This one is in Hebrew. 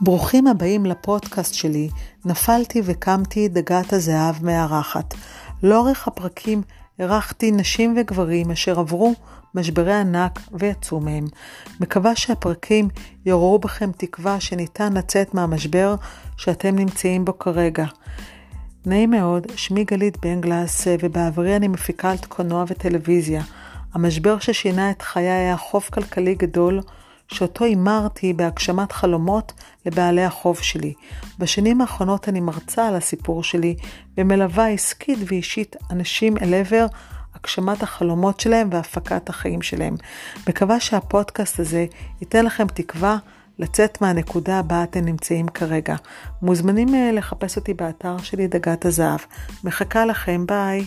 ברוכים הבאים לפודקאסט שלי, נפלתי וקמתי דגת הזהב מארחת. לאורך הפרקים אירחתי נשים וגברים אשר עברו משברי ענק ויצאו מהם. מקווה שהפרקים יעוררו בכם תקווה שניתן לצאת מהמשבר שאתם נמצאים בו כרגע. נעים מאוד, שמי גלית בנגלס ובעברי אני מפיקה את קולנוע וטלוויזיה. המשבר ששינה את חיי היה חוב כלכלי גדול שאותו הימרתי בהגשמת חלומות לבעלי החוב שלי. בשנים האחרונות אני מרצה על הסיפור שלי ומלווה עסקית ואישית אנשים אל עבר הגשמת החלומות שלהם והפקת החיים שלהם. מקווה שהפודקאסט הזה ייתן לכם תקווה לצאת מהנקודה הבאה אתם נמצאים כרגע. מוזמנים אה, לחפש אותי באתר שלי דגת הזהב. מחכה לכם, ביי.